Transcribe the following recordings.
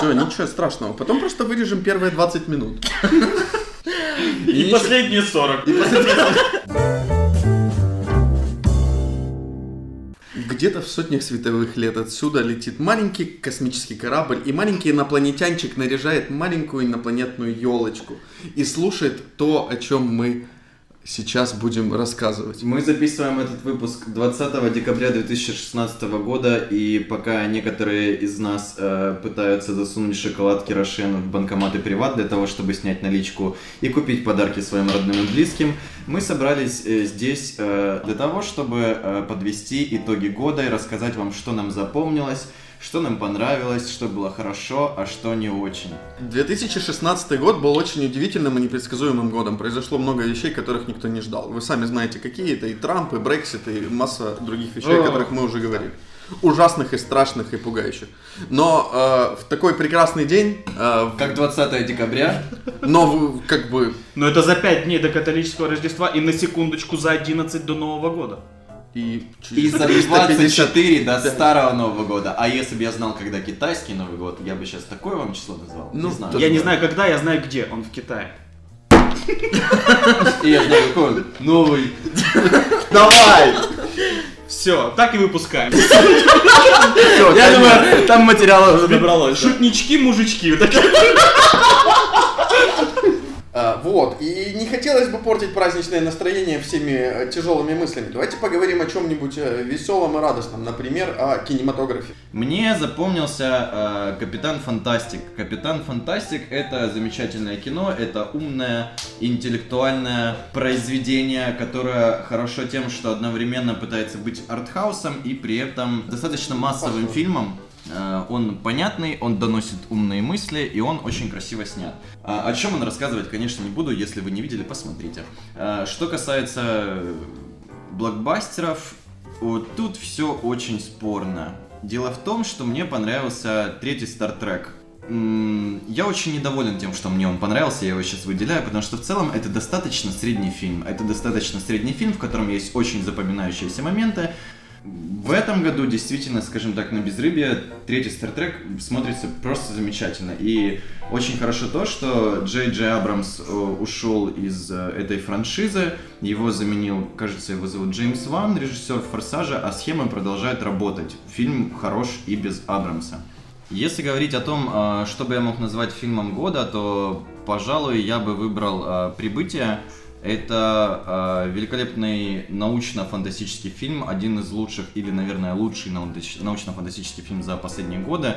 Все, ничего страшного. Потом просто вырежем первые 20 минут. И последние 40. Где-то в сотнях световых лет отсюда летит маленький космический корабль, и маленький инопланетянчик наряжает маленькую инопланетную елочку и слушает то, о чем мы сейчас будем рассказывать. Мы записываем этот выпуск 20 декабря 2016 года, и пока некоторые из нас э, пытаются засунуть шоколадки Рошен в банкоматы приват для того, чтобы снять наличку и купить подарки своим родным и близким, мы собрались э, здесь э, для того, чтобы э, подвести итоги года и рассказать вам, что нам запомнилось, что нам понравилось, что было хорошо, а что не очень. 2016 год был очень удивительным и непредсказуемым годом. Произошло много вещей, которых никто не ждал. Вы сами знаете, какие это и Трамп, и Брексит, и масса других вещей, о которых мы уже говорили. Ужасных и страшных и пугающих. Но э, в такой прекрасный день... Э, как 20 декабря. Но как бы... Но это за 5 дней до католического Рождества и на секундочку за 11 до Нового года. И, за 24 до старого Нового года. А если бы я знал, когда китайский Новый год, я бы сейчас такое вам число назвал. Ну, не знаю. Я не знаю, когда, я знаю, где. Он в Китае. И я знаю, какой он новый. Давай! Все, так и выпускаем. Я думаю, там материала уже набралось. Шутнички, мужички. А, вот, и не хотелось бы портить праздничное настроение всеми э, тяжелыми мыслями. Давайте поговорим о чем-нибудь э, веселом и радостном, например, о кинематографе. Мне запомнился э, Капитан Фантастик. Капитан Фантастик это замечательное кино, это умное, интеллектуальное произведение, которое хорошо тем, что одновременно пытается быть артхаусом и при этом достаточно массовым Пошел. фильмом. Э, он понятный, он доносит умные мысли, и он очень красиво снят. А, о чем он рассказывать, конечно, не буду, если вы не видели, посмотрите. А, что касается блокбастеров, вот тут все очень спорно. Дело в том, что мне понравился третий Trek. Я очень недоволен тем, что мне он понравился, я его сейчас выделяю, потому что в целом это достаточно средний фильм. Это достаточно средний фильм, в котором есть очень запоминающиеся моменты, в этом году действительно, скажем так, на безрыбье третий Trek смотрится просто замечательно. И очень хорошо то, что Джей Джей Абрамс э, ушел из э, этой франшизы. Его заменил, кажется, его зовут Джеймс Ван, режиссер Форсажа, а схема продолжает работать. Фильм хорош и без Абрамса. Если говорить о том, э, что бы я мог назвать фильмом года, то, пожалуй, я бы выбрал «Прибытие». Это э, великолепный научно-фантастический фильм, один из лучших или, наверное, лучший научно-фантастический фильм за последние годы,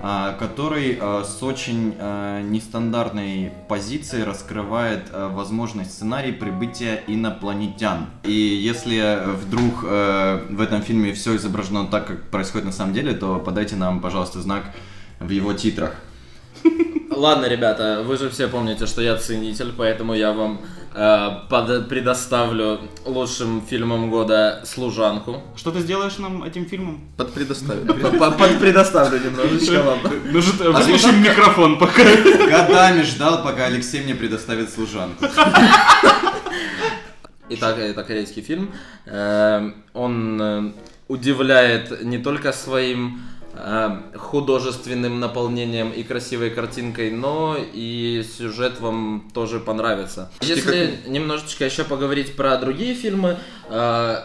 э, который э, с очень э, нестандартной позиции раскрывает э, возможность сценарий прибытия инопланетян. И если вдруг э, в этом фильме все изображено так, как происходит на самом деле, то подайте нам, пожалуйста, знак в его титрах. Ладно, ребята, вы же все помните, что я ценитель, поэтому я вам под, предоставлю лучшим фильмом года «Служанку». Что ты сделаешь нам этим фильмом? Под предоставлю. Под предоставлю немножечко вам. Нужен выключим микрофон пока. Годами ждал, пока Алексей мне предоставит «Служанку». Итак, это корейский фильм. Э, он э, удивляет не только своим Э, художественным наполнением и красивой картинкой, но и сюжет вам тоже понравится. Если немножечко еще поговорить про другие фильмы, э,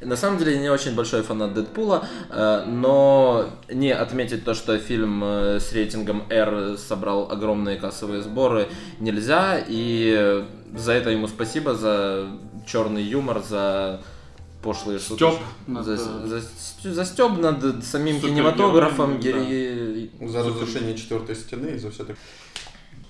на самом деле не очень большой фанат Дэдпула, э, но не отметить то, что фильм с рейтингом R собрал огромные кассовые сборы нельзя, и за это ему спасибо, за черный юмор, за пошлые шутки. Стёб за, за, за стёб над самим кинематографом. Да. Гери... За разрушение четвертой стены и за все такое.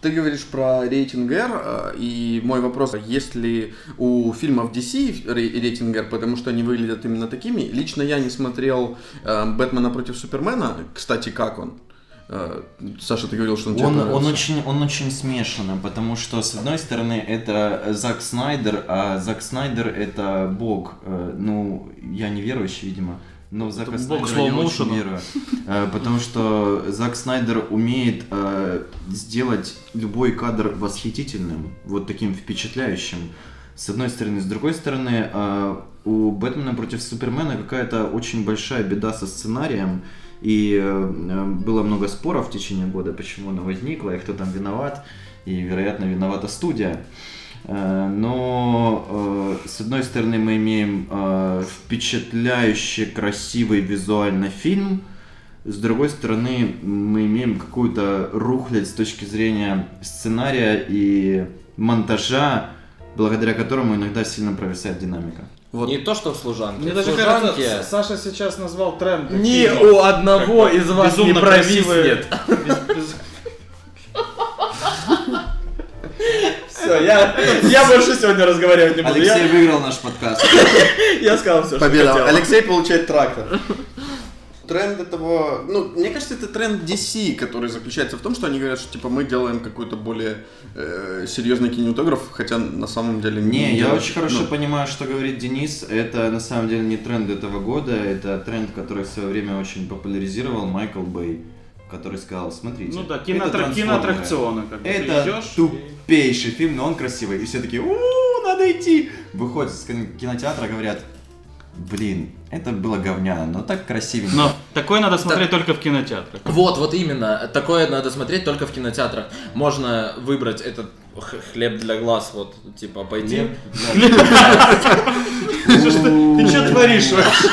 Ты говоришь про рейтинг R, э, и мой вопрос, есть ли у фильмов DC рейтинг R, потому что они выглядят именно такими? Лично я не смотрел э, «Бэтмена против Супермена», кстати, как он? Э, Саша, ты говорил, что он, он тебе он очень, он очень смешанный, потому что, с одной стороны, это Зак Снайдер, а Зак Снайдер это бог. Э, ну, я не верующий, видимо. Но в Зака это Снайдера я очень верую. Э, потому что Зак Снайдер умеет сделать любой кадр восхитительным, вот таким впечатляющим. С одной стороны. С другой стороны, у Бэтмена против Супермена какая-то очень большая беда со сценарием. И э, э, было много споров в течение года, почему она возникла и кто там виноват. И, вероятно, виновата студия. Э, Но, с одной стороны, мы имеем впечатляющий, красивый визуально фильм, с другой стороны, мы имеем какую-то рухлядь с точки зрения сценария и монтажа, благодаря которому иногда сильно провисает динамика. Вот. Не то, что в служанке. Мне даже служанке кажется, Саша сейчас назвал тренд. ни у одного из вас не провиснет. Все, я, я больше сегодня разговаривать не буду. Алексей Я, выиграл наш подкаст. я сказал все, что Победа. хотел. Алексей получает трактор. Тренд этого, ну, мне кажется, это тренд DC, который заключается в том, что они говорят, что типа мы делаем какой-то более э, серьезный кинематограф, хотя на самом деле Не, я делают. очень хорошо Ну, понимаю, что говорит Денис. Это на самом деле не тренд этого года, это тренд, который в свое время очень популяризировал Майкл Бэй, который сказал, смотрите, Ну да, это киноаттрак- трансформеры. киноаттракционы. Как бы. Это идешь и- тупейший фильм, но он красивый. И все такие, у надо идти. Выходят из кин- кинотеатра, говорят, блин, это было говняно, но так красивенько. Но такое надо смотреть только в кинотеатрах. Вот, вот именно. Такое надо смотреть только в кинотеатрах. Можно выбрать этот х- хлеб для глаз, вот, типа, пойти. Ты что творишь вообще?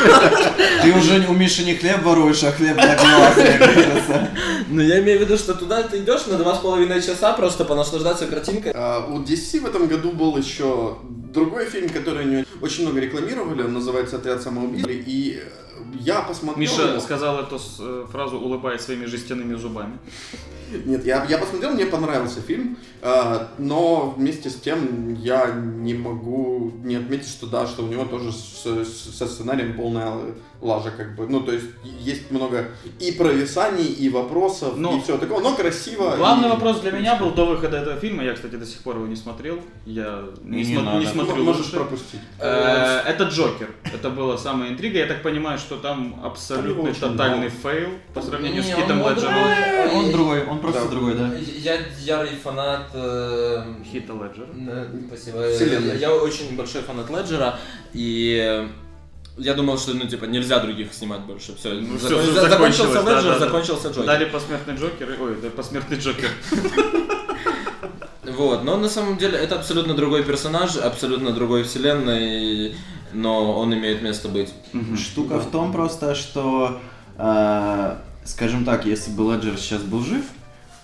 Ты уже у Миши не хлеб воруешь, а хлеб для глаз. Ну, я имею в виду, что туда ты идешь на два с половиной часа просто понаслаждаться картинкой. А, у DC в этом году был еще другой фильм, который они очень много рекламировали, он называется «Отряд самоубийц», и я посмотрел Миша его. сказал эту э, фразу, улыбаясь своими жестяными зубами. Нет, я, я посмотрел, мне понравился фильм, а, но вместе с тем я не могу не отметить, что да, что у него тоже с- с- со сценарием полная лажа, как бы. Ну, то есть есть много и провисаний, и вопросов, Ну, и все такого, но красиво. Главный и- вопрос для меня был до выхода этого фильма. Я, кстати, до сих пор его не смотрел. Я не, Не смо- не Ну, смотрю можешь лучше. пропустить. Э, Это Джокер. Это была самая интрига. Я так понимаю, что там абсолютный очень тотальный фейл по сравнению с Не, Хитом он Леджером. другой. Он другой, он просто Да. другой, да. Я ярый фанат... э, Хита Леджера. э, Спасибо. Вселенной. Я очень большой фанат Леджера, и э, я думал, что, ну, типа, нельзя других снимать больше. Все, Ну, всё, закончился закончилось, да, Леджер, да, да. закончился Джокер. Дали посмертный Джокер. Ой, да, посмертный Джокер. Вот, но на самом деле это абсолютно другой персонаж, абсолютно другой вселенной, но он имеет место быть. Штука в том просто, что, э, скажем так, если бы Леджер сейчас был жив,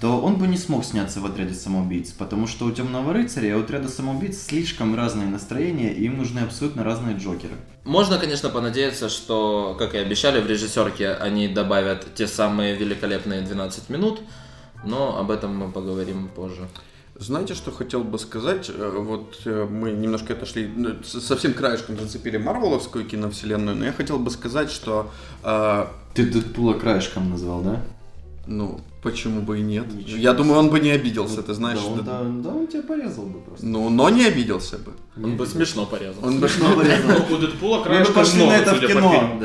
то он бы не смог сняться в отряде самоубийц, потому что у Темного рыцаря и у отряда самоубийц слишком разные настроения, и им нужны абсолютно разные Джокеры. Можно, конечно, понадеяться, что, как и обещали в режиссерке, они добавят те самые великолепные 12 минут, но об этом мы поговорим позже. Знаете, что хотел бы сказать? Э, Вот э, мы немножко отошли, ну, совсем краешком зацепили Марвеловскую киновселенную, но я хотел бы сказать, что, э, Ты Дэдпула краешком назвал, да? ну, почему бы и нет? Ничего Я думаю, он бы не обиделся, ты знаешь. да, он, да- да, да, он тебя порезал бы просто. Ну, но не обиделся бы. Он бы смешно порезал. Он бы Ну, у Дэдпула Мы бы пошли на это в кино.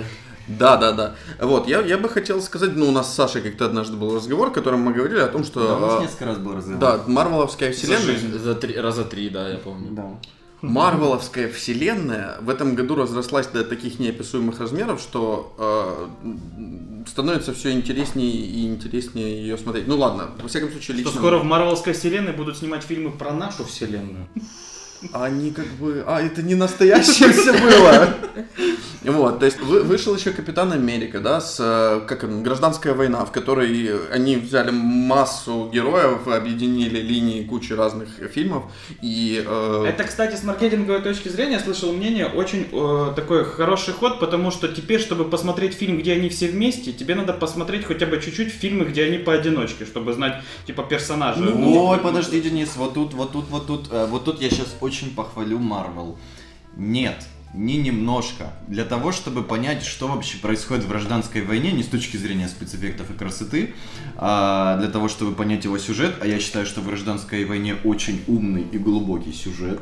Да, да, да. Вот, я, я бы хотел сказать, ну, у нас с Сашей как-то однажды был разговор, в котором мы говорили о том, что... Да, у нас а, несколько раз был разговор. да, Марвеловская вселенная... жизнь. За три, раза три, да, я помню. Да. Марвеловская вселенная в этом году разрослась до таких неописуемых размеров, что э, становится все интереснее и интереснее ее смотреть. Ну ладно, во всяком случае, лично... Что скоро в Марвелской вселенной будут снимать фильмы про нашу вселенную. Они как бы... А, это не настоящее все было. Вот, то есть вы- вышел еще Капитан Америка, да, с, э, как он, Гражданская война, в которой они взяли массу героев, объединили линии кучи разных фильмов, и... э, Это, кстати, с маркетинговой точки зрения, я слышал мнение, очень э, такой хороший ход, потому что теперь, чтобы посмотреть фильм, где они все вместе, тебе надо посмотреть хотя бы чуть-чуть фильмы, где они поодиночке, чтобы знать, типа, персонажа. Ой, подожди, Денис, вот тут, вот тут, вот тут, э, вот тут я сейчас очень похвалю Марвел. Нет, не немножко. Для того, чтобы понять, что вообще происходит в гражданской войне, не с точки зрения спецэффектов и красоты, а для того, чтобы понять его сюжет, а я считаю, что в гражданской войне очень умный и глубокий сюжет,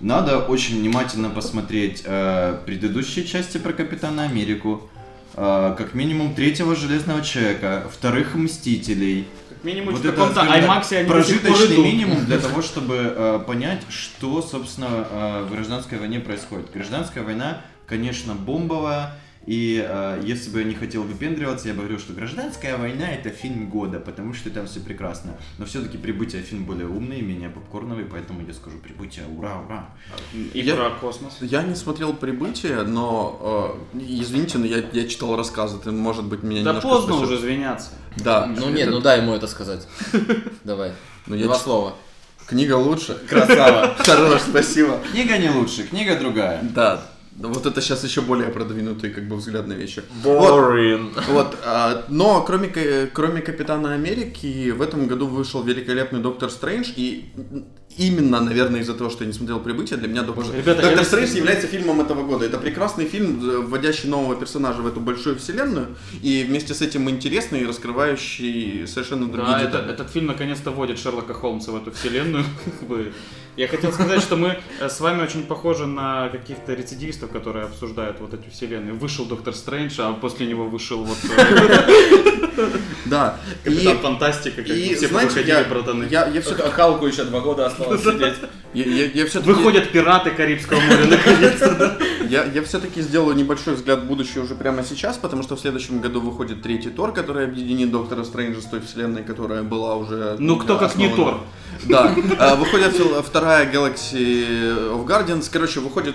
надо очень внимательно посмотреть э, предыдущие части про Капитана Америку, э, как минимум третьего Железного Человека, вторых Мстителей, минимум вот в каком-то IMAX они прожиточный минимум для того, чтобы э, понять, что, собственно, э, в гражданской войне происходит. Гражданская война, конечно, бомбовая, И э, если бы я не хотел выпендриваться, я бы говорил, что «Гражданская война» — это фильм года, потому что там все прекрасно. Но все-таки «Прибытие» фильм более умный, менее попкорновый, поэтому я скажу «Прибытие», ура, ура. И Я- про космос. Я не смотрел «Прибытие», но, э, извините, но я, я читал рассказы, ты, может быть, меня Да немножко поздно спросил. уже извиняться. Да. Ну нет, ну дай ему это сказать. Давай. ну, я Два слова. Книга лучше. Красава. Хорош, спасибо. Книга не лучше, книга другая. Да. Да, Вот это сейчас еще более продвинутый как бы взгляд на вещи. Вот, Boring. вот, а, но кроме, кроме Капитана Америки в этом году вышел великолепный Доктор Стрэндж и именно, наверное, из-за того, что я не смотрел «Прибытие», для меня Доктор, Ребята, Доктор я- Стрэндж является фильмом этого года. Это прекрасный фильм, э, вводящий нового персонажа в эту большую вселенную и вместе с этим интересный и раскрывающий совершенно другие Да, это- детали. этот фильм наконец-то вводит Шерлока Холмса в эту вселенную. Я хотел сказать, что мы э, с вами очень похожи на каких-то рецидивистов, которые обсуждают вот эту вселенную. Вышел Доктор Стрэндж, а после него вышел вот э, Да. Капитан И, Фантастика, как все выходили, я, братаны. я, все Халку еще два года осталось сидеть. Выходят пираты Карибского моря наконец-то. да. Я, я все-таки сделаю небольшой взгляд в будущее уже прямо сейчас, потому что в следующем году выходит третий Тор, который объединит Доктора Стрэнджа с той вселенной, которая была уже... Ну кто как не. Тор. Да. А, Выходит вторая Galaxy of Guardians. Короче, выходит...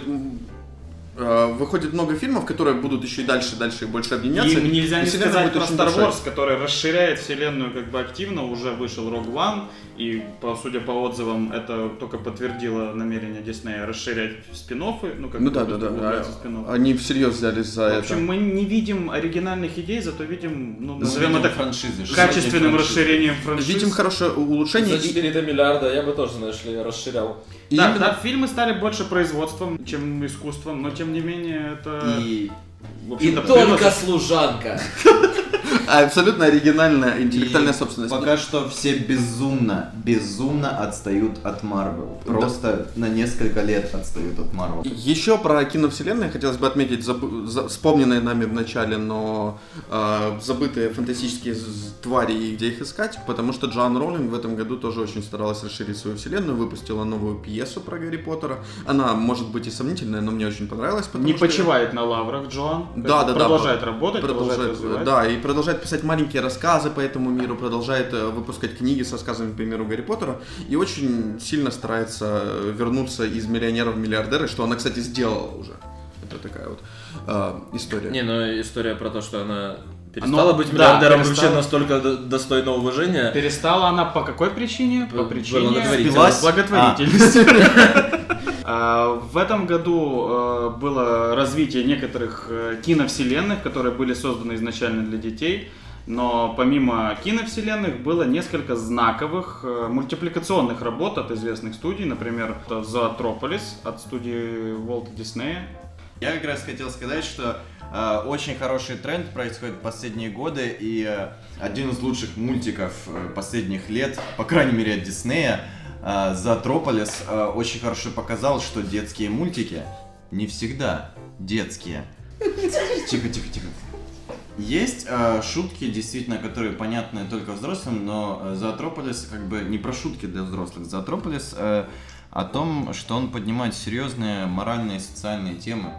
а, Выходит много фильмов, которые будут еще и дальше, дальше и больше объединяться. Им нельзя И не сказать будет про Star. Wars, который расширяет вселенную как бы активно. Уже вышел Rogue One, и, по, судя по отзывам, это только подтвердило намерение Диснея расширять спин ну как Ну бы да, да, да. Они всерьез взялись за В это. общем, мы не видим оригинальных идей, зато видим, ну, Ну, назовем видим это франшизы. качественным франшизы. расширением франшиз. Видим хорошее улучшение. За и- 4 миллиарда я бы тоже, знаешь ли, расширял. И Да, именно- да, фильмы стали больше производством, чем искусством, но тем не менее это... И И только превосход- служанка. Абсолютно оригинальная И интеллектуальная собственность. Пока что все безумно, безумно отстают от Марвел. Просто на несколько лет отстают от Марвел. Еще про киновселенную хотелось бы отметить забы- за- вспомненные нами в начале, но э, забытые фантастические твари и где их искать, потому что Джоан Роулинг в этом году тоже очень старалась расширить свою вселенную, выпустила новую пьесу про Гарри Поттера. Она может быть и сомнительная, но мне очень понравилась. Не что- почивает на лаврах Джоан. Да, да, да. Продолжает работать, продолжает, продолжает, развивать. да, и продолжает писать маленькие рассказы по этому миру, продолжает э, выпускать книги с рассказами по миру Гарри Поттера и очень сильно старается э, вернуться из миллионеров в миллиардеры, что она, кстати, сделала уже. Это такая вот э, история. Не, ну история про то, что она перестала Ну, быть да, миллиардером, перестала. вообще настолько до- достойна уважения. Перестала она по какой причине? По причине благотворительности. благотворительности. А, В этом году э, было развитие некоторых э, киновселенных, которые были созданы изначально для детей. Но помимо киновселенных было несколько знаковых э, мультипликационных работ от известных студий. Например, «Зоотрополис» от студии Walt Disney. Я как раз хотел сказать, что э, очень хороший тренд происходит в последние годы, и э, один из лучших мультиков э, последних лет, по крайней мере от Диснея, э, Зоотрополис, э, очень хорошо показал, что детские мультики не всегда детские. Тихо, тихо, тихо. Есть э, шутки, действительно, которые понятны только взрослым, но э, Зоотрополис как бы не про шутки для взрослых. Зоотрополис э, о том, что он поднимает серьезные моральные и социальные темы.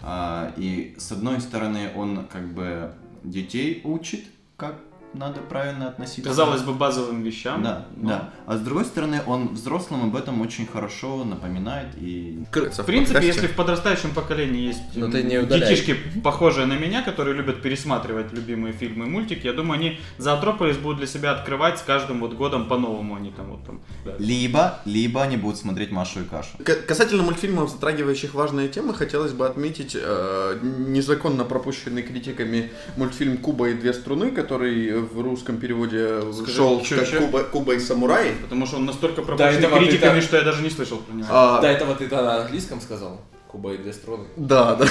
А, и с одной стороны, он как бы детей учит, как надо правильно относиться. Казалось бы, базовым вещам. Да, но- да. А с другой стороны, он взрослым об этом очень хорошо напоминает и Крыться В принципе, подкасте. если в подрастающем поколении есть Но ты не удаляй. детишки, похожие на меня, которые любят пересматривать любимые фильмы и мультики, я думаю, они Зоотрополис будут для себя открывать с каждым вот годом по-новому. Они там вот там. да. либо, либо они будут смотреть Машу и Кашу. К- Касательно мультфильмов, затрагивающих важные темы, хотелось бы отметить э, незаконно пропущенный критиками мультфильм «Куба и две струны», который в русском переводе Скажи, шел чё, как чё? Куба, «Куба и самураи». Потому что он настолько пропущен ты критиками, так- что я даже не слышал про него. А, До этого ты на английском сказал? Куба и две струны. Да, да.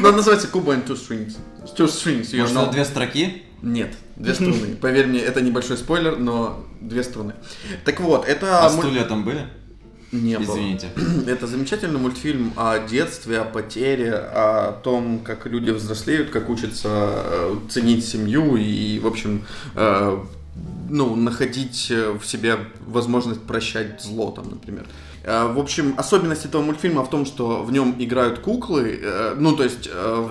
Но он называется «Куба and two strings». Two strings, Может, know. это две строки? Нет, две струны. Поверь мне, это небольшой спойлер, но две струны. Так вот, это... А стулья там были? Не было. Извините. Это замечательный мультфильм о детстве, о потере, о том, как люди взрослеют, как учатся э, ценить семью и, в общем, э, ну, находить э, в себе возможность прощать зло, там, например. В общем, особенность этого мультфильма в том, что в нем играют куклы, ну, то есть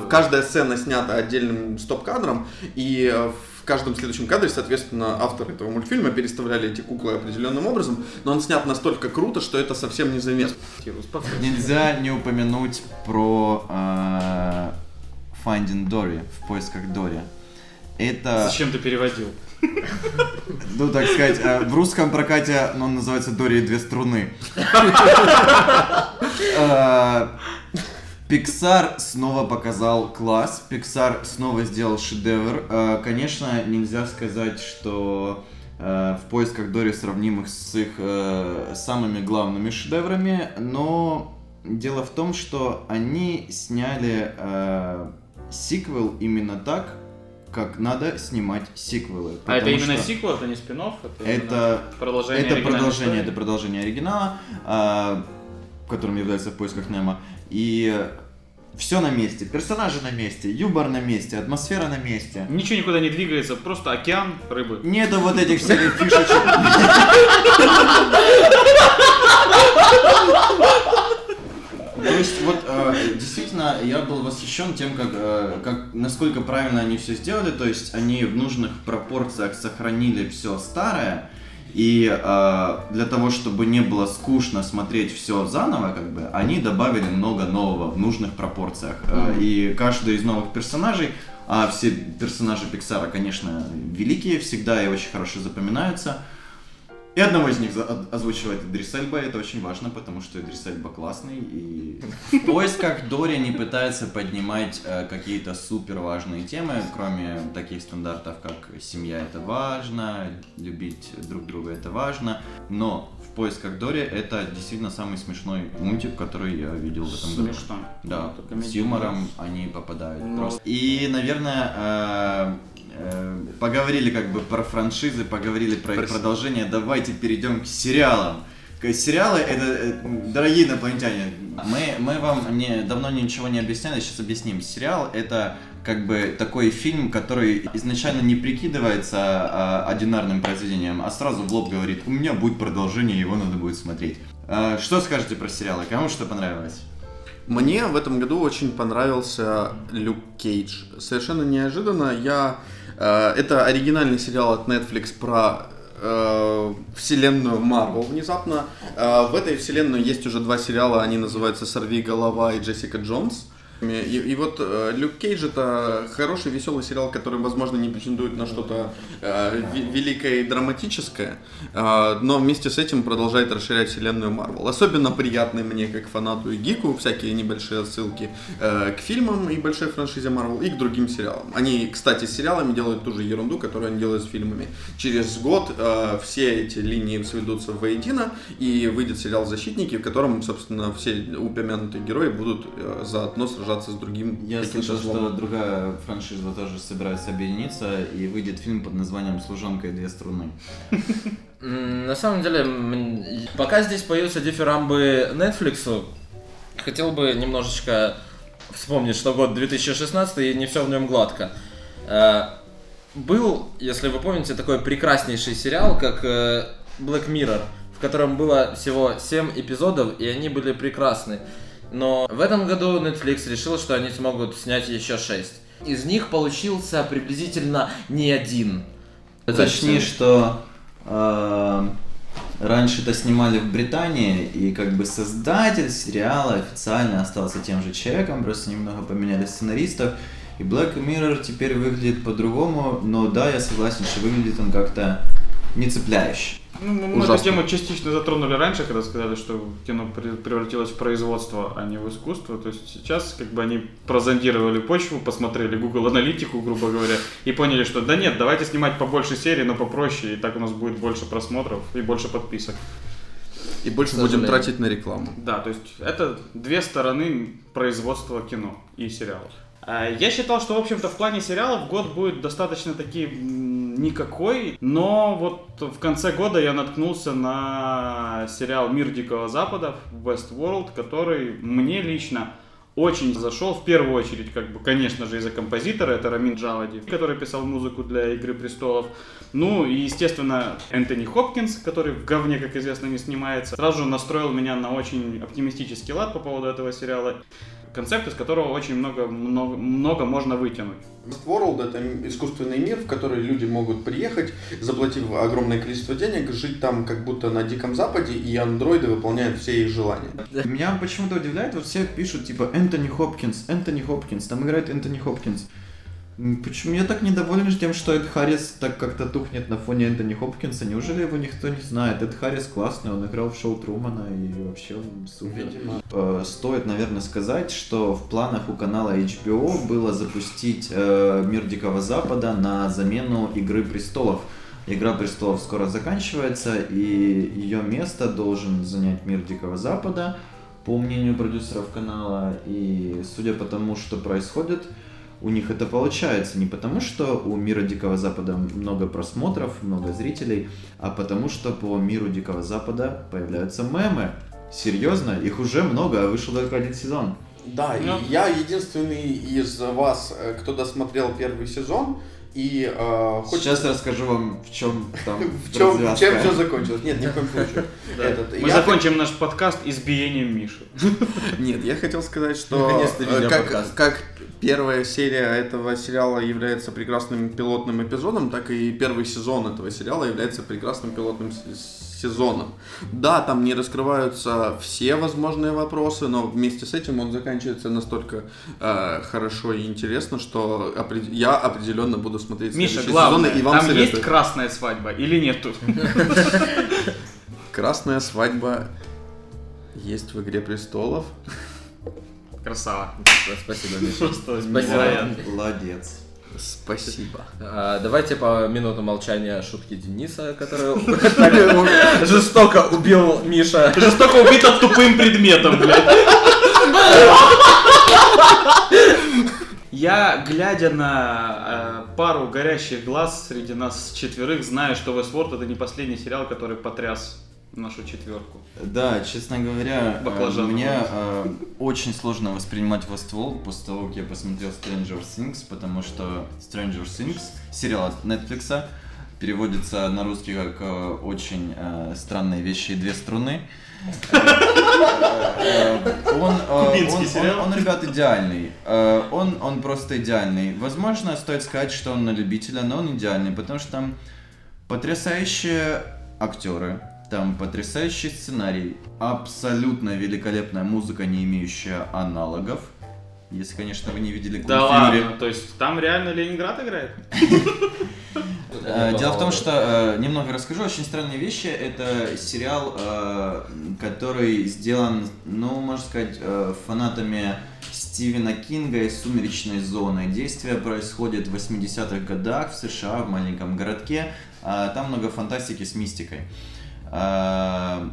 каждая сцена снята отдельным стоп-кадром, и э, в каждом следующем кадре, соответственно, авторы этого мультфильма переставляли эти куклы определенным образом, но он снят настолько круто, что это совсем незаметно. Нельзя не упомянуть про э, Finding Dory, в поисках Дори. Это, Зачем ты переводил? ну так сказать, э, в русском прокате ну, он называется Дори и две струны. Э, Pixar снова показал класс, Pixar снова сделал шедевр. Э, Конечно, нельзя сказать, что э, в поисках Дори сравнимых с их э, самыми главными шедеврами, но дело в том, что они сняли э, сиквел именно так, как надо снимать сиквелы. А это именно что сиквел, это не спин Это, Это- продолжение это продолжение, истории? это продолжение оригинала, а, которым является в поисках Немо. И все на месте, персонажи на месте, юмор на месте, атмосфера на месте. Ничего никуда не двигается, просто океан рыбы. Нету вот этих всяких фишечек. То есть вот э, действительно я был восхищен тем, как, э, как насколько правильно они все сделали. То есть они в нужных пропорциях сохранили все старое. И э, для того, чтобы не было скучно смотреть все заново, как бы, они добавили много нового в нужных пропорциях. Э, и каждый из новых персонажей, а все персонажи Пиксара, конечно, великие всегда и очень хорошо запоминаются. И одного из них озвучивает Идрис Эльба, это очень важно, потому что Идрис Эльба классный, и в поисках Дори не пытается поднимать э, какие-то супер важные темы, кроме таких стандартов, как семья это важно, любить друг друга это важно, но в поисках Дори это действительно самый смешной мультик, который я видел в этом году. Смешно. Да, Это с юмором они попадают Ну. просто. И, наверное, э, поговорили как бы про франшизы, поговорили про их Про продолжение. Давайте перейдем к сериалам. Сериалы это э, дорогие инопланетяне. Мы, мы вам не, давно ничего не объясняли, сейчас объясним. Сериал это как бы такой фильм, который изначально не прикидывается а, одинарным произведением, а сразу в лоб говорит, у меня будет продолжение, его надо будет смотреть. А, что скажете про сериалы? Кому что понравилось? Мне в этом году очень понравился Люк Кейдж. Совершенно неожиданно я... э, это оригинальный сериал от Netflix про э, вселенную Марвел внезапно. Э, в этой вселенной есть уже два сериала, они называются «Сорви голова» и «Джессика Джонс». И, и вот э, Люк Кейдж это хороший, веселый сериал, который, возможно, не претендует на что-то э, великое и драматическое, э, но вместе с этим продолжает расширять вселенную Марвел. Особенно приятны мне, как фанату и гику, всякие небольшие отсылки э, к фильмам и большой франшизе Марвел и к другим сериалам. Они, кстати, с сериалами делают ту же ерунду, которую они делают с фильмами. Через год э, все эти линии сведутся воедино, и выйдет сериал «Защитники», в котором, собственно, все упомянутые герои будут э, заодно сражаться с другим Я слышал, что другая франшиза тоже собирается объединиться, и выйдет фильм под названием «Служанка и две струны». На самом деле, пока здесь появился дифирамбы Netflix, хотел бы немножечко вспомнить, что год 2016 и не все в нем гладко. Э, Был, если вы помните, такой прекраснейший сериал, как э, Black Mirror, в котором было всего 7 эпизодов, и они были прекрасны. Но в этом году Netflix решил, что они смогут снять еще 6. Из них получился приблизительно не один. Точнее, что э, раньше это снимали в Британии, и как бы создатель сериала официально остался тем же человеком, просто немного поменяли сценаристов. И Black Mirror теперь выглядит по-другому, но да, я согласен, что выглядит он как-то не цепляюще. Ну, мы Ужасно. эту тему частично затронули раньше, когда сказали, что кино пре- превратилось в производство, а не в искусство. То есть сейчас как бы они прозондировали почву, посмотрели Google аналитику, грубо говоря, и поняли, что да нет, давайте снимать побольше серий, но попроще, и так у нас будет больше просмотров и больше подписок. И больше будем тратить на рекламу. Да, то есть это две стороны производства кино и сериалов. А, Я считал, что, в общем-то, в плане сериалов год будет достаточно таки м, никакой, но вот в конце года я наткнулся на сериал «Мир Дикого Запада» Westworld, который мне лично очень зашел, в первую очередь, как бы, конечно же, из-за композитора, это Рамин Джавади, который писал музыку для «Игры престолов». Ну, и, естественно, Энтони Хопкинс, который в говне, как известно, не снимается, сразу же настроил меня на очень оптимистический лад по поводу этого сериала концепт, из которого очень много, много, много можно вытянуть. World — это искусственный мир, в который люди могут приехать, заплатив огромное количество денег, жить там как будто на Диком Западе, и андроиды выполняют все их желания. Меня почему-то удивляет, вот все пишут типа Энтони Хопкинс, Энтони Хопкинс, там играет Энтони Хопкинс. Почему я так недоволен тем, что Эд Харрис так как-то тухнет на фоне Энтони Хопкинса? Неужели его никто не знает? Эд Харрис классный, он играл в шоу Трумана и вообще он супер. Видимо. Э, Стоит, наверное, сказать, что в планах у канала HBO было запустить э, Мир Дикого Запада на замену Игры Престолов. Игра престолов скоро заканчивается, и ее место должен занять Мир Дикого Запада, по мнению продюсеров канала. И судя по тому, что происходит, у них это получается не потому, что у Мира Дикого Запада много просмотров, много зрителей, а потому что по Миру Дикого Запада появляются мемы. Серьезно, их уже много, а вышел только один сезон. Да, Ну. и я единственный из вас, э, кто досмотрел первый сезон, и э, хочет- Сейчас расскажу вам, в чем там в чем, развязка. чем все закончилось. Нет, ни в коем случае. Этот, Мы закончим наш подкаст избиением Миши. Нет, я хотел сказать, что э, как, как первая серия этого сериала является прекрасным пилотным эпизодом, так и первый сезон этого сериала является прекрасным пилотным сезоном. Да, там не раскрываются все возможные вопросы, но вместе с этим он заканчивается настолько э, хорошо и интересно, что опред- я определенно буду смотреть Миша, главное, сезоны и вам там советую. есть красная свадьба или нету? Красная свадьба есть в Игре престолов. Красава. Спасибо, Миша. Просто Спасибо. Молодец. Спасибо. А, Давайте по минуту молчания шутки Дениса, который жестоко убил Миша. Жестоко убито тупым предметом, блядь. Я, глядя на э, пару горящих глаз среди нас четверых, знаю, что Westworld это не последний сериал, который потряс нашу четверку. Да, честно говоря, э, Баклажан. мне э, очень сложно воспринимать Westworld после того, как я посмотрел Stranger Things, потому что Stranger Things, сериал от Netflix, переводится на русский как э, очень э, странные вещи и две струны. Э, Он, э, Кубинский он- сериал. он, он, ребят, идеальный. Он, он просто идеальный. Возможно, стоит сказать, что он на любителя, но он идеальный, потому что там потрясающие актеры, там потрясающий сценарий, абсолютно великолепная музыка, не имеющая аналогов. Если, конечно, вы не видели Клуб Да ладно, то есть там реально Ленинград играет? Э, Дело в том, что э, немного расскажу. Очень странные вещи. Это сериал, э, который сделан, ну, можно сказать, фанатами Стивена Кинга и Сумеречной зоны. Действие происходит в 80-х годах в США, в маленьком городке. Там много фантастики с мистикой. Э,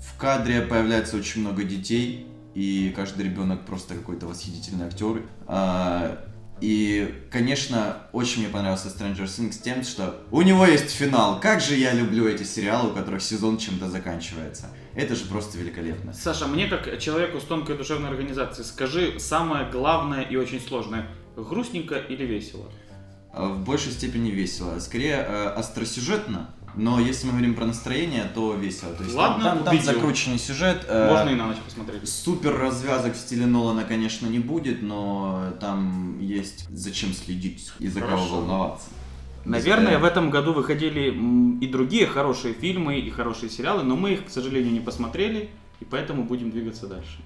В кадре появляется очень много детей, и каждый ребенок просто какой-то восхитительный актер. А, И, конечно, очень мне понравился Stranger Things тем, что у него есть финал. Как же я люблю эти сериалы, у которых сезон чем-то заканчивается. Это же просто великолепно. Саша, мне как человеку с тонкой душевной организацией, скажи самое главное и очень сложное. Грустненько или весело? А, В большей степени весело. Скорее, э, остросюжетно. Но если мы говорим про настроение, то весело. То есть там- Ладно, там, там убедил. закрученный сюжет. э, Можно и на ночь посмотреть. Супер развязок в стиле Нолана, конечно, не будет, но там есть зачем следить и за кого волноваться. Наверное, в этом году выходили и другие хорошие фильмы, и хорошие сериалы, но мы их, к сожалению, не посмотрели, и поэтому будем двигаться дальше.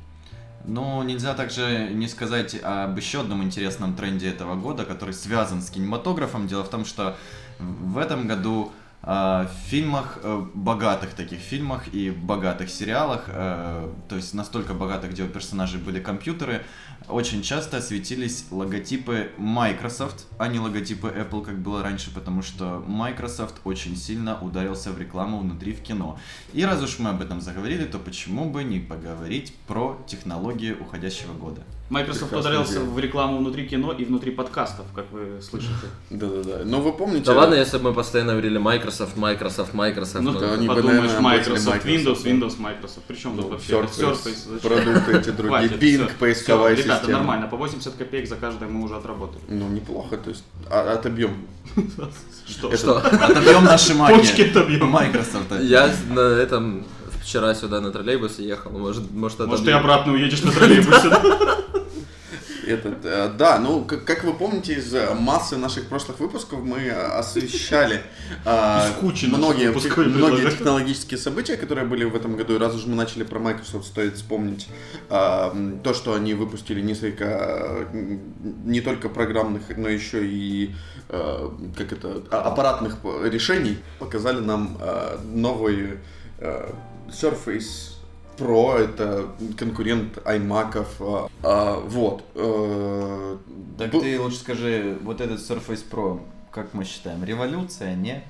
Но нельзя также не сказать об еще одном интересном тренде этого года, который связан с кинематографом. Дело в том, что в этом году в фильмах, э, богатых таких фильмах и богатых сериалах, э, то есть настолько богатых, где у персонажей были компьютеры, очень часто светились логотипы Microsoft, а не логотипы Apple, как было раньше, потому что Microsoft очень сильно ударился в рекламу внутри в кино. И раз уж мы об этом заговорили, то почему бы не поговорить про технологии уходящего года? Microsoft Прекрасная ударился идея. в рекламу внутри кино и внутри подкастов, как вы слышите. Да-да-да. Но вы помните... Да ладно, если бы мы постоянно говорили Microsoft, Microsoft, Microsoft. Ну, ну, да, они подумаешь, Microsoft, Windows, Windows, Microsoft. Причем тут Ну, вообще Surface, продукты эти другие, Bing, поисковая Ребята, система. нормально, по 80 копеек за каждое мы уже отработали. Ну, неплохо, то есть а- отобьем. Что? Что? Отобьем наши маки. Почки отобьем. Microsoft. Я на этом вчера сюда на троллейбусе ехал, может, может это... Может, ты обратно уедешь на троллейбусе? Этот, э, да, ну, как, как вы помните из э, массы наших прошлых выпусков, мы э, освещали наших многие, многие технологические события, которые были в этом году. И раз уж мы начали про Microsoft, стоит вспомнить м, то, что они выпустили несколько не только программных, но еще и э, как это, а- аппаратных решений. Показали нам новый э, Surface Pro, это конкурент iMac. вот. э, Так бу- ты лучше скажи, вот этот Surface Pro, как мы считаем, революция, не?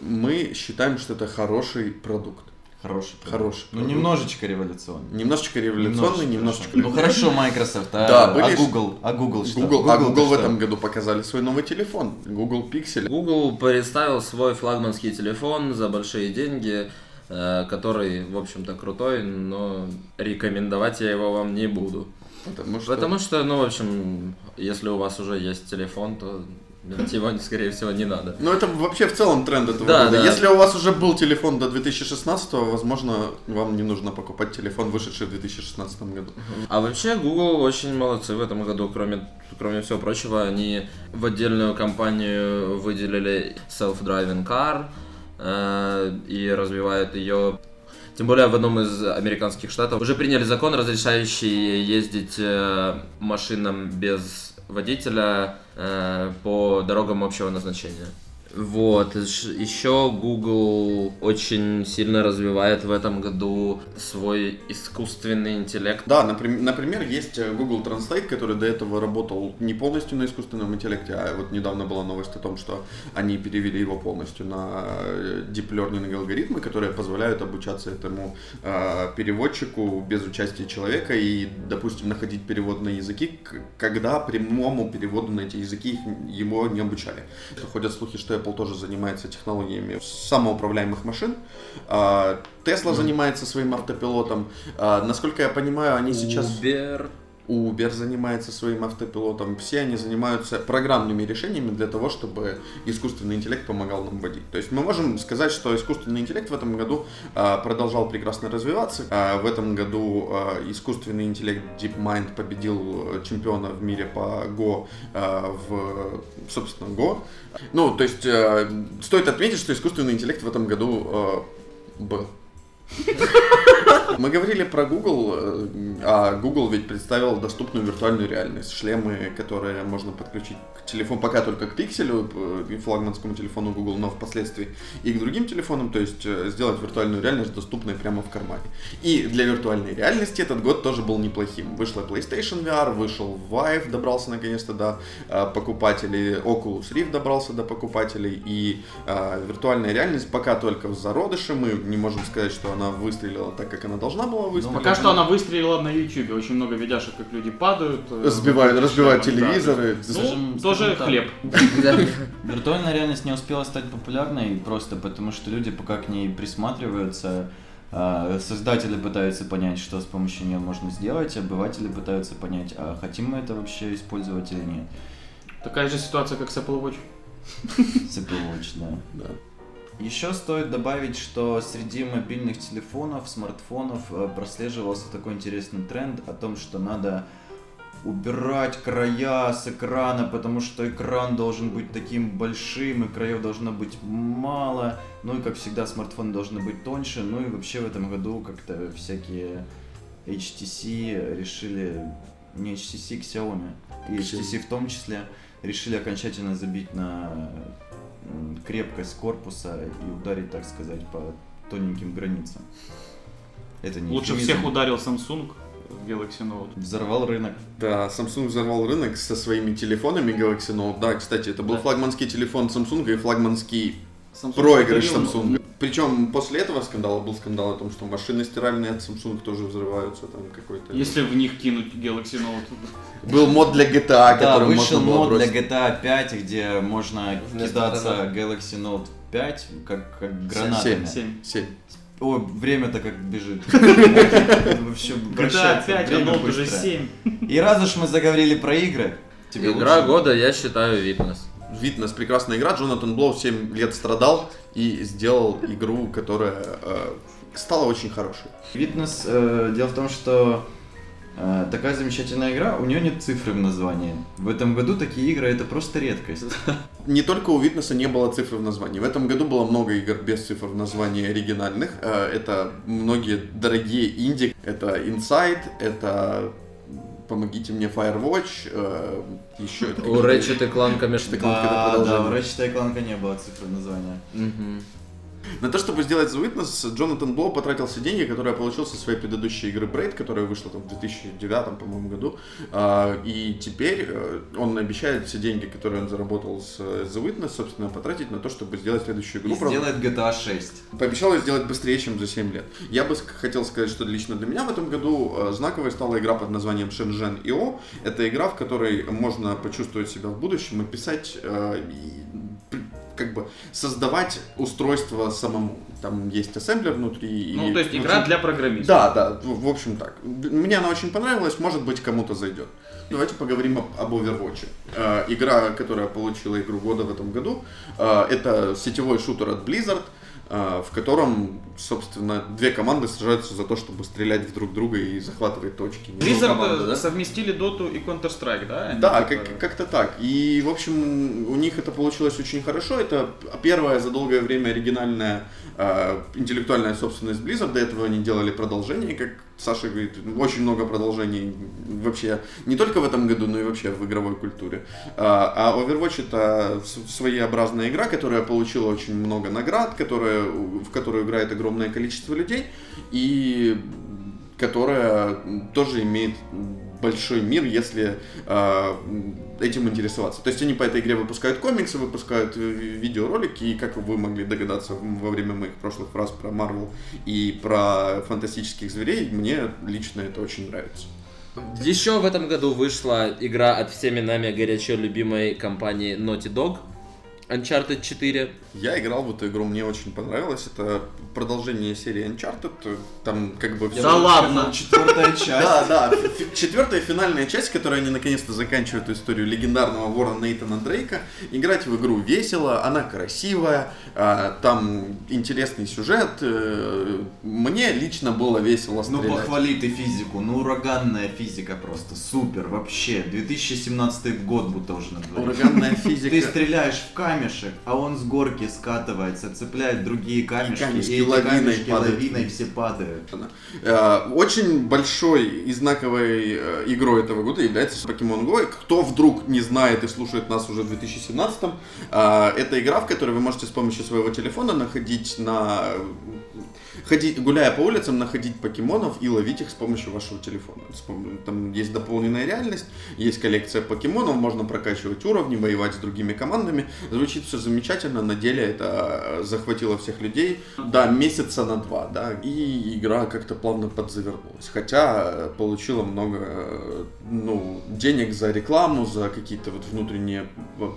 Мы считаем, что это хороший продукт. Хороший. продукт. Хороший. Ну, продукт. немножечко революционный. Немножечко революционный, немножечко... хорошо. Ну хорошо, Microsoft, а, Да, а были ж- Google, а Google что? Google, а Google-то Google в что? этом году показали свой новый телефон. Google Pixel. Google представил свой флагманский телефон за большие деньги, который, в общем-то, крутой, но рекомендовать я его вам не буду. Потому что... Потому что, ну, в общем, если у вас уже есть телефон, то его, скорее всего, не надо. Ну, это вообще в целом тренд этого Да, года. да. Если у вас уже был телефон до 2016, возможно, вам не нужно покупать телефон, вышедший в 2016 году. А вообще Google очень молодцы в этом году, кроме, кроме всего прочего, они в отдельную компанию выделили self-driving car э, и развивают ее. Тем более в одном из американских штатов уже приняли закон, разрешающий ездить э, машинам без водителя э, по дорогам общего назначения. Вот, еще Google очень сильно развивает в этом году свой искусственный интеллект. Да, наприм- например, есть э, Google Translate, который до этого работал не полностью на искусственном интеллекте, а вот недавно была новость о том, что они перевели его полностью на э, deep learning алгоритмы, которые позволяют обучаться этому э, переводчику без участия человека и, допустим, находить переводные языки, к- когда прямому переводу на эти языки его не обучали. Ходят слухи, что Apple тоже занимается технологиями самоуправляемых машин. А, Tesla занимается своим автопилотом. А, Насколько я понимаю, они сейчас... Uber. Uber занимается своим автопилотом. Все они занимаются программными решениями для того, чтобы искусственный интеллект помогал нам водить. То есть мы можем сказать, что искусственный интеллект в этом году а, продолжал прекрасно развиваться. А, в этом году а, искусственный интеллект DeepMind победил чемпиона в мире по Go в, собственно, Go. Ну, то есть стоит отметить, что искусственный интеллект в этом году был. Мы говорили про Google, э, а Google ведь представил доступную виртуальную реальность. Шлемы, которые можно подключить к телефону, пока только к пикселю, э, флагманскому телефону Google, но впоследствии и к другим телефонам, то есть э, сделать виртуальную реальность доступной прямо в кармане. И для виртуальной реальности этот год тоже был неплохим. Вышла PlayStation VR, вышел Vive, добрался наконец-то до покупателей, Oculus Rift добрался до покупателей, и виртуальная реальность пока только в зародыше, мы не можем сказать, что она выстрелила так, как она должна была выстрелить. Пока что она выстрелила на YouTube. Очень много видяшек, как люди падают. э, Сбивают, в разбивают телевизоры. Ну, тоже хлеб. Виртуальная реальность не успела стать популярной просто потому, что люди пока к ней присматриваются, а, создатели пытаются понять, что с помощью нее можно сделать, обыватели пытаются понять, а хотим мы это вообще использовать или нет. Такая же ситуация, как с Apple Watch. С Apple Watch, да. Да. Еще стоит добавить, что среди мобильных телефонов, смартфонов э, прослеживался такой интересный тренд о том, что надо убирать края с экрана, потому что экран должен быть таким большим, и краев должно быть мало. Ну и, как всегда, смартфоны должны быть тоньше. Ну и вообще в этом году как-то всякие HTC решили, не HTC, Xiaomi, и HTC в том числе, решили окончательно забить на крепкость корпуса и ударить, так сказать, по тоненьким границам. Это не Лучше эвфемизм. всех ударил Samsung Galaxy Note. Взорвал рынок. Да, Samsung взорвал рынок со своими телефонами Galaxy Note. Да, кстати, это был Да. флагманский телефон Samsung и флагманский Samsung проигрыш Samsung. Причем после этого скандала был скандал о том, что машины стиральные от Samsung тоже взрываются там какой-то. Если в них кинуть Galaxy Note. Был мод для GTA, Да, который вышел можно было мод для. GTA 5, где можно Вместо кидаться Galaxy Note 5 как, как гранатами. Семь. 7. Семь. Ой, время-то как бежит. Вообще GTA вращается, 5, а время Note уже быстро. 7. И раз уж мы заговорили про игры, тебе Игра лучше? года, я считаю, Витнес. Витнес прекрасная игра. Джонатан Блоу 7 лет страдал и сделал игру, которая э, стала очень хорошей. Витнес, э, дело в том, что э, такая замечательная игра, у нее нет цифры в названии. В этом году такие игры это просто редкость. Не только у Витнеса не было цифры в названии. В этом году было много игр без цифр в названии оригинальных. Э, Это многие дорогие инди. Это Inside, это помогите мне Firewatch, э, еще это У Ratchet и Clank, конечно, Да, да, в Ratchet и Clank не было цифры в названии. На то, чтобы сделать The Witness, Джонатан Блоу потратил все деньги, которые получил со своей предыдущей игры Braid, которая вышла там в 2009, по-моему, году. А, И теперь э, он обещает все деньги, которые он заработал с The Witness, собственно, потратить на то, чтобы сделать следующую игру. И Правда, сделает GTA 6. Пообещал ее сделать быстрее, чем за 7 лет. Я бы хотел сказать, что лично для меня в этом году э, знаковой стала игра под названием Shenzhen IO. Это игра, в которой можно почувствовать себя в будущем и писать, э, как бы создавать устройство самому. Там есть ассемблер внутри. Ну, и- то есть игра общем, для программистов. Да, да, в в общем так. Мне она очень понравилась, может быть, кому-то зайдет. Давайте поговорим об, об Overwatch. Э, игра, которая получила игру года в этом году, э, это сетевой шутер от Blizzard, э, в котором, собственно, две команды сражаются за то, чтобы стрелять в друг друга и захватывать точки. Blizzard э, да? совместили Доту и Counter-Strike, да? Они Да, типа- как, как-то так. И, в общем, у них это получилось очень хорошо. Это первая за долгое время оригинальная э, интеллектуальная собственность Blizzard. До этого они делали продолжение, как Саша говорит, очень много продолжений вообще не только в этом году, но и вообще в игровой культуре. А а Overwatch это своеобразная игра, которая получила очень много наград, которая, в которую играет огромное количество людей и которая тоже имеет большой мир, если э, этим интересоваться. То есть они по этой игре выпускают комиксы, выпускают э, видеоролики, и как вы могли догадаться во время моих прошлых фраз про Марвел и про фантастических зверей, мне лично это очень нравится. Еще в этом году вышла игра от всеми нами горячо любимой компании Naughty Dog. Uncharted 4. Я играл в эту игру, мне очень понравилось. Это продолжение серии Uncharted. Там как бы Да ладно. Четвертая часть. Да, да. Четвертая финальная часть, которой они наконец-то заканчивают историю легендарного вора Нейтана Дрейка. Играть в игру весело, она красивая, а, там интересный сюжет. э, Мне лично было весело Ну стрелять. похвали ты физику, ну ураганная физика просто, супер, вообще. 2017 год будто уже на дворе. Ураганная Ты физика. стреляешь в камешек, а он с горки скатывается, цепляет другие камешки, камешки и эти лавиной камешки падают лавиной все падают. Э, Очень большой и знаковой э, игрой этого года является Pokemon Go. И Кто вдруг не знает и слушает нас уже в 2017 э, это игра, в которой вы можете с помощью своего телефона находить на ходить, гуляя по улицам, находить покемонов и ловить их с помощью вашего телефона. Там есть дополненная реальность, есть коллекция покемонов, можно прокачивать уровни, воевать с другими командами. Звучит все замечательно, на деле это э, захватило всех людей. Да, месяца на два, да, и игра как-то плавно подзавернулась. Хотя э, получила много, э, ну, денег за рекламу, за какие-то вот внутренние... э,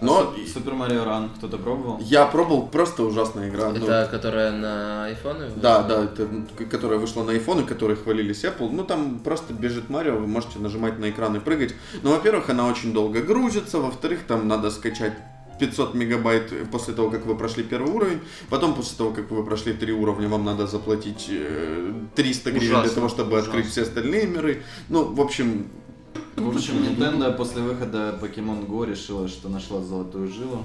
Но Супер Марио Ран кто-то пробовал? я пробовал, просто ужасная игра. ну, Это которая на айфоны? Да, да, это, которая вышла на iPhone, и которой хвалились Apple. Ну, там просто бежит Марио, вы можете нажимать на экран и прыгать. Но, во-первых, она очень долго грузится, во-вторых, там надо скачать 500 мегабайт после того, как вы прошли первый уровень. Потом, после того, как вы прошли три уровня, вам надо заплатить э, 300 гривен для Ужасно, того, чтобы открыть ужасно. все остальные миры. Ну, в общем, В общем, Nintendo после выхода Pokemon Go решила, что нашла золотую жилу.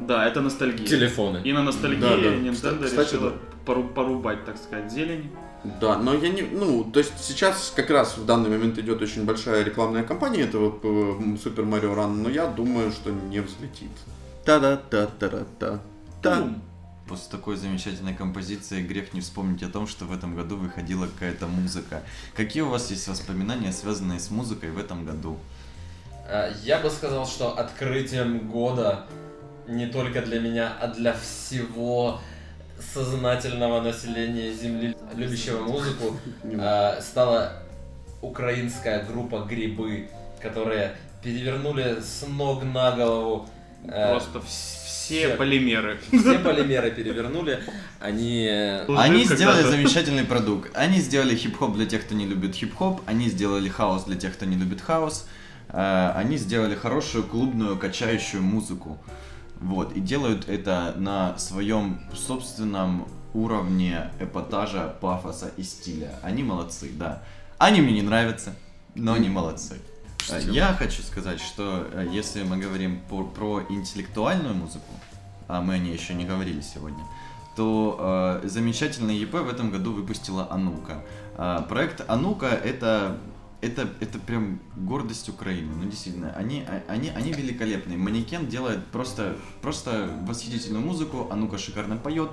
Да, это ностальгия. Телефоны. И на ностальгии Да, да. Nintendo Кстати, решила да. пору- порубать, так сказать, зелень. Да, но я не, ну, то есть сейчас как раз в данный момент идет очень большая рекламная кампания этого м, Super Mario Run, но я думаю, что не взлетит. Та-да-та-та-та. Та. После такой замечательной композиции грех не вспомнить о том, что в этом году выходила какая-то музыка. Какие у вас есть воспоминания, связанные с музыкой в этом году? А, Я бы сказал, что открытием года не только для меня, а для всего сознательного населения Земли, любящего музыку, а, стала украинская группа «Грибы», которые перевернули с ног на голову э, Просто вс- все все. полимеры. все полимеры перевернули. Они Они сделали замечательный продукт. Они сделали хип-хоп для тех, кто не любит хип-хоп. Они сделали хаос для тех, кто не любит хаос. Э, Они сделали хорошую клубную качающую музыку. Вот. И делают это на своем собственном уровне эпатажа, пафоса и стиля. Они молодцы, да. Они мне не нравятся, но они молодцы. Я хочу сказать, что э, если мы говорим по- про интеллектуальную музыку, а мы о ней еще не говорили сегодня, то э, замечательный ЕП в этом году выпустила Анука. Э, проект Анука это это, это прям гордость Украины, ну действительно, они, а- они, они великолепные. Манекен делает просто, просто восхитительную музыку, Анука шикарно поет,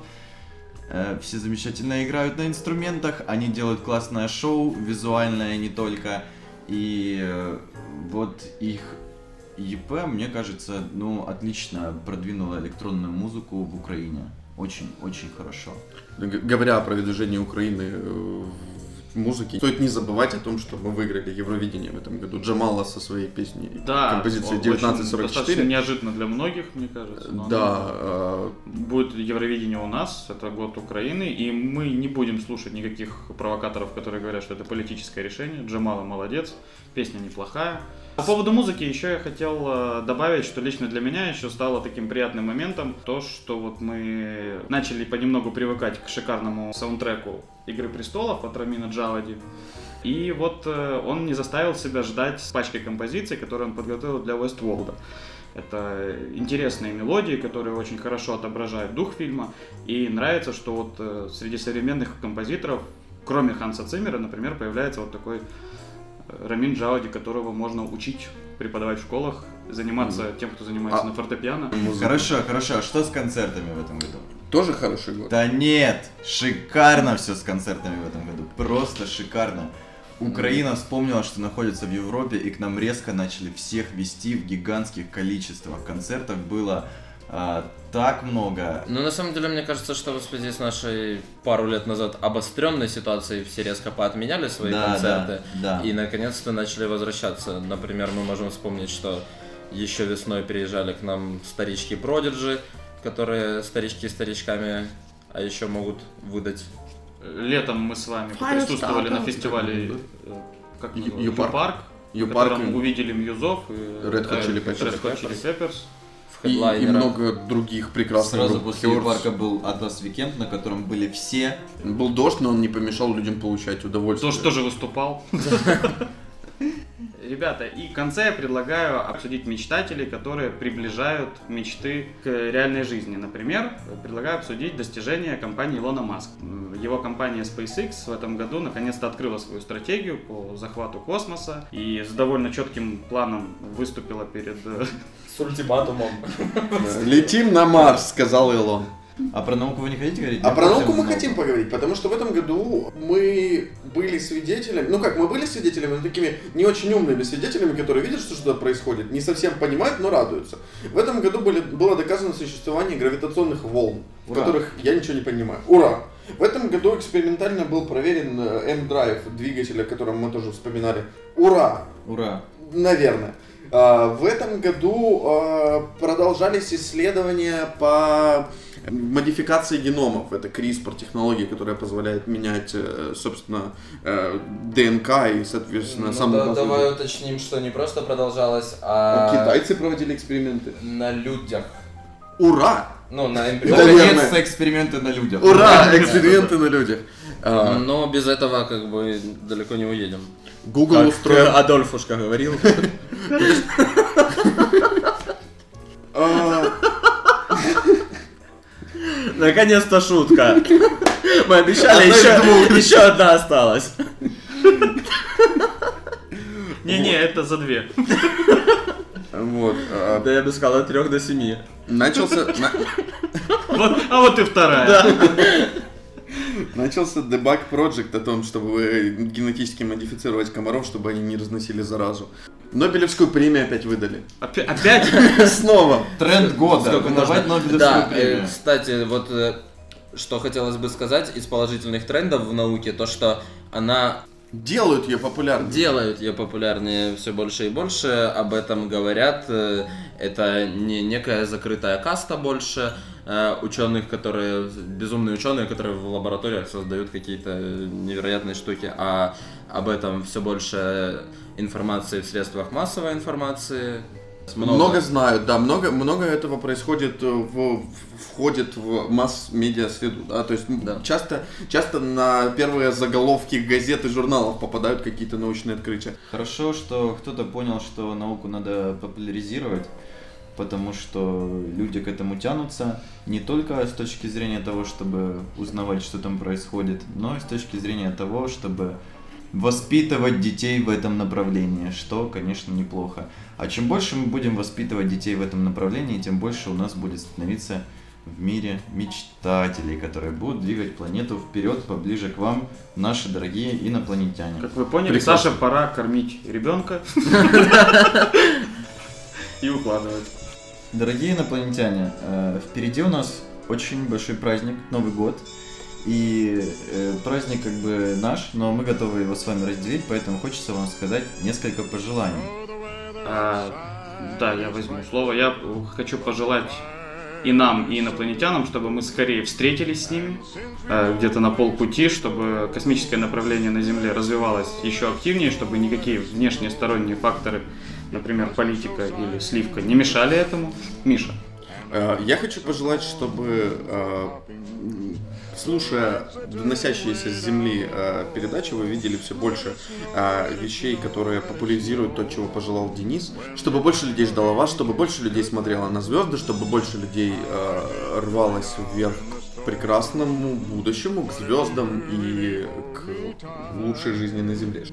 э, все замечательно играют на инструментах, они делают классное шоу, визуальное не только, и э, вот их ЕП, мне кажется, ну, отлично продвинула электронную музыку в Украине. Очень-очень хорошо. Г- Говоря о продвижении Украины в музыке, стоит не забывать о том, что мы выиграли Евровидение в этом году. Джамала со своей песней Да, композицией он очень достаточно 1944. неожиданно для многих, мне кажется. но Да, э, Будет Евровидение у нас, это год Украины, и мы не будем слушать никаких провокаторов, которые говорят, что это политическое решение. Джамала молодец, песня неплохая. По поводу музыки еще я хотел э, добавить, что лично для меня еще стало таким приятным моментом то, что вот мы начали понемногу привыкать к шикарному саундтреку Игры престолов от Рамина Джавади. И вот э, он не заставил себя ждать с пачкой композиций, которые он подготовил для Westworld. Это интересные мелодии, которые очень хорошо отображают дух фильма. И нравится, что вот э, среди современных композиторов, кроме Ханса Циммера, например, появляется вот такой э, Рамин Джауди, которого можно учить, преподавать в школах, заниматься тем, кто занимается А- на фортепиано. музыка. Хорошо, хорошо. А что с концертами в этом году? Тоже хороший год. Да нет, шикарно все с концертами в этом году. Просто шикарно. Украина вспомнила, что находится в Европе, и к нам резко начали всех вести в гигантских количествах. Концертов было а, так много. Ну, на самом деле, мне кажется, что в связи с нашей пару лет назад обостренной ситуацией все резко поотменяли свои Да, концерты. да, да. И наконец-то начали возвращаться. Например, мы можем вспомнить, что еще весной приезжали к нам старички Продиджи, которые старички старичками, а еще могут выдать. Летом мы с вами присутствовали на фестивале э, как? Ю-парк. Ю-парк, в U-Park увидели Muse ов и Red Hot э, Chili Peppers. Red Hot Chili Peppers. В И, и много других прекрасных Сразу групп. после Hurts. парка был Atlas Weekend, на котором были все. Был дождь, но он не помешал людям получать удовольствие. Тоже, тоже выступал. Ребята, и в конце я предлагаю обсудить мечтателей, которые приближают мечты к реальной жизни. Например, предлагаю обсудить достижения компании Илона Маск. Его компания SpaceX в этом году наконец-то открыла свою стратегию по захвату космоса и с довольно четким планом выступила перед э, С ультиматумом. Летим на Марс, сказал Илон. А про науку вы не хотите говорить? А Я про науку мы науки. хотим поговорить, потому что в этом году мы были свидетелями, ну как, мы были свидетелями, но такими не очень умными свидетелями, которые видят, что что-то происходит, не совсем понимают, но радуются. В этом году были, было доказано существование гравитационных волн, в Ура. которых я ничего не понимаю. Ура! В этом году экспериментально был проверен э, M-Drive двигателя, о котором мы тоже вспоминали. Ура! Ура. Наверное. А, В этом году а, продолжались исследования по модификации геномов. Это CRISPR технология, которая позволяет менять, э, собственно, э, ДНК и, соответственно, Ну сам да, давай уточним, что не просто продолжалось, А а Китайцы проводили эксперименты. на людях. Ура! Ну, на. Наконец-то эксперименты на людях. Ура! Эксперименты на людях. А, Но без этого как бы далеко не уедем. Google Как устроил... Адольфушка говорил. Наконец-то шутка. Мы обещали, еще, еще одна осталась. Не-не, это за две. Вот. а, Да я бы сказал от 3 до 7. Начался... Вот, а вот и вторая. Начался дебаг проект о том, чтобы генетически модифицировать комаров, чтобы они не разносили заразу. Нобелевскую премию опять выдали. Опя- Опять? Снова. Тренд года. Сколько? Нобелевскую Да, э, премию. кстати, вот э, что хотелось бы сказать из положительных трендов в науке, то что она Делают ее популярной. делают ее популярнее все больше и больше, об этом говорят. э, Это не некая закрытая каста больше ученых, которые безумные ученые, которые в лабораториях создают какие-то невероятные штуки, а об этом все больше информации в средствах массовой информации. Много. знают, да, много, много этого происходит, э, в, входит в масс-медиа среду, да, то есть Да. часто, часто на первые заголовки газет и журналов попадают какие-то научные открытия. Хорошо, что кто-то понял, что науку надо популяризировать, потому что люди к этому тянутся не только с точки зрения того, чтобы узнавать, что там происходит, но и с точки зрения того, чтобы воспитывать детей в этом направлении, что, конечно, неплохо. А чем больше мы будем воспитывать детей в этом направлении, тем больше у нас будет становиться в мире мечтателей, которые будут двигать планету вперед, поближе к вам, наши дорогие инопланетяне. Как вы поняли, Прекрасно. Саше пора кормить ребенка и укладывать. Дорогие инопланетяне, э, впереди у нас очень большой праздник, Новый год. И э, праздник как бы наш, но мы готовы его с вами разделить, поэтому хочется вам сказать несколько пожеланий. А, да, я возьму слово. Я хочу пожелать и нам, и инопланетянам, чтобы мы скорее встретились с ними, э, где-то на полпути, чтобы космическое направление на Земле развивалось еще активнее, чтобы никакие внешние сторонние факторы, например, политика или сливка, не мешали этому. Миша. Э, Я хочу пожелать, чтобы, э, слушая доносящиеся с Земли э, передачи, вы видели все больше вещей, которые популяризируют то, чего пожелал Денис, чтобы больше людей ждало вас, чтобы больше людей смотрело на звезды, чтобы больше людей рвалось вверх к прекрасному будущему, к звездам и к лучшей жизни на Земле.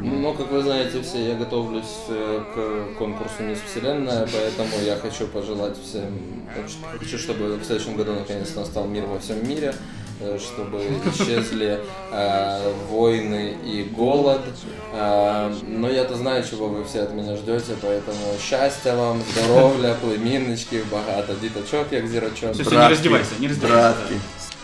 Ну, как вы знаете все, я готовлюсь э, к конкурсу Мисс Вселенная, поэтому я хочу пожелать всем, я хочу, чтобы в следующем году наконец настал мир во всем мире, э, чтобы исчезли э, войны и голод. Э, но я-то знаю, чего вы все от меня ждете, поэтому счастья вам, здоров'я, племінничків, багато діточок, як зірочок. Все, все, не раздевайся, не раздевайся. Братки.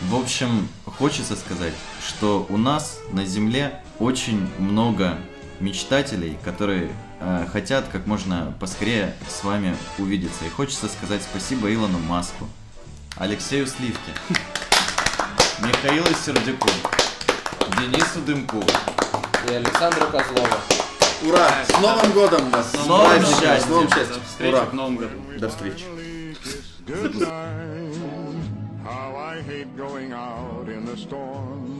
В общем, хочется сказать, что у нас на Земле очень много мечтателей, которые э, хотят как можно поскорее с вами увидеться. И хочется сказать спасибо Илону Маску, Алексею Сливке, Михаилу Сердюку, Денису Дымку, И Александру Козлову. Ура! С Новым годом вас! С новым праздником, счастьем! С новым До счастьем! встречи Ура! в Новом году. До встречи! How I hate going out in the storm.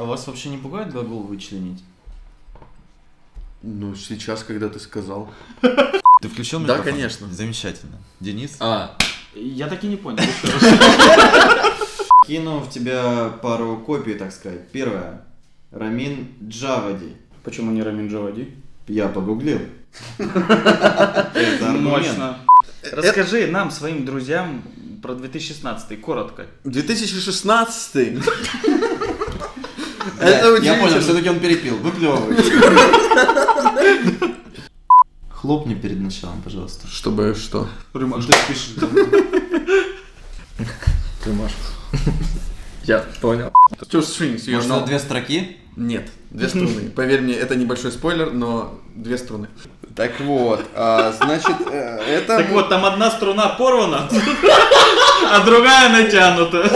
А вас вообще не пугает глагол вычленить? Ну, сейчас, когда ты сказал. Ты включил Да, микрофон? конечно. Замечательно. Денис? А, Я так и не понял. Кину в тебя пару копий, так сказать. Первое. Рамин Джавади. Почему не Рамин Джавади? Я погуглил. Это. Мощно. Расскажи нам, своим друзьям, про 2016 коротко. 2016 Я- Это Я понял, все-таки он перепил. Выплевывай. Хлопни перед началом, пожалуйста. Чтобы что? Рюмашка. Ты пишешь. Я понял. Strings, you Может, на две строки? Нет, две струны. Поверь мне, это небольшой спойлер, но две струны. Так вот, а, значит, э, это... Так вот, там одна струна порвана, а другая натянута.